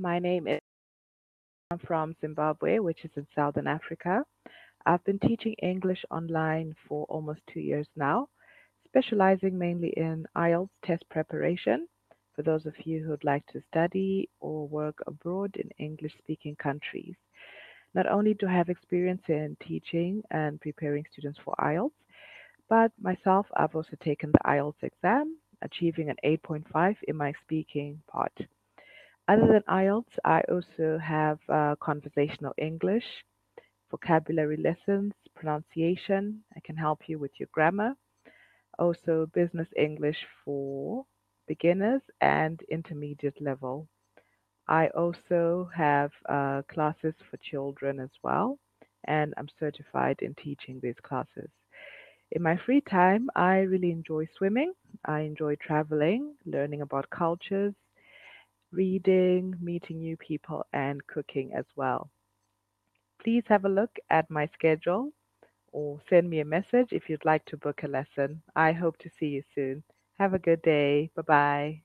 My name is I'm from Zimbabwe, which is in Southern Africa. I've been teaching English online for almost two years now, specializing mainly in IELTS test preparation for those of you who'd like to study or work abroad in English speaking countries. Not only do I have experience in teaching and preparing students for IELTS, but myself, I've also taken the IELTS exam, achieving an 8.5 in my speaking part. Other than IELTS, I also have uh, conversational English, vocabulary lessons, pronunciation. I can help you with your grammar. Also, business English for beginners and intermediate level. I also have uh, classes for children as well, and I'm certified in teaching these classes. In my free time, I really enjoy swimming. I enjoy traveling, learning about cultures, reading, meeting new people, and cooking as well. Please have a look at my schedule or send me a message if you'd like to book a lesson. I hope to see you soon. Have a good day. Bye bye.